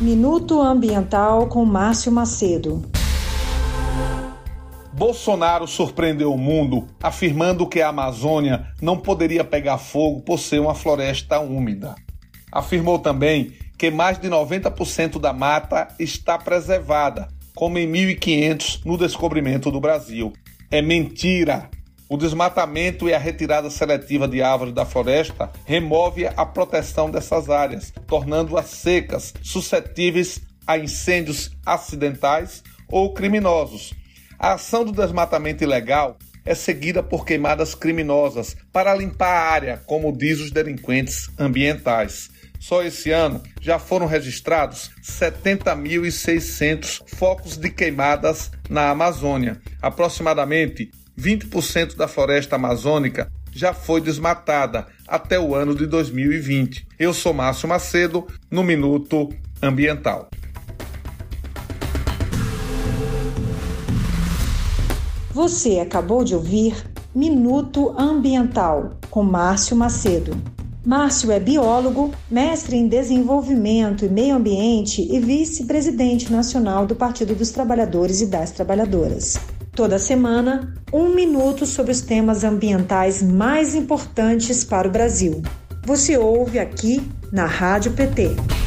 Minuto Ambiental com Márcio Macedo. Bolsonaro surpreendeu o mundo afirmando que a Amazônia não poderia pegar fogo por ser uma floresta úmida. Afirmou também que mais de 90% da mata está preservada, como em 1500 no descobrimento do Brasil. É mentira! O desmatamento e a retirada seletiva de árvores da floresta remove a proteção dessas áreas, tornando-as secas, suscetíveis a incêndios acidentais ou criminosos. A ação do desmatamento ilegal é seguida por queimadas criminosas para limpar a área, como diz os delinquentes ambientais. Só esse ano já foram registrados 70.600 focos de queimadas na Amazônia. Aproximadamente 20% da floresta amazônica já foi desmatada até o ano de 2020. Eu sou Márcio Macedo, no Minuto Ambiental. Você acabou de ouvir Minuto Ambiental com Márcio Macedo. Márcio é biólogo, mestre em desenvolvimento e meio ambiente e vice-presidente nacional do Partido dos Trabalhadores e das Trabalhadoras. Toda semana, um minuto sobre os temas ambientais mais importantes para o Brasil. Você ouve aqui na Rádio PT.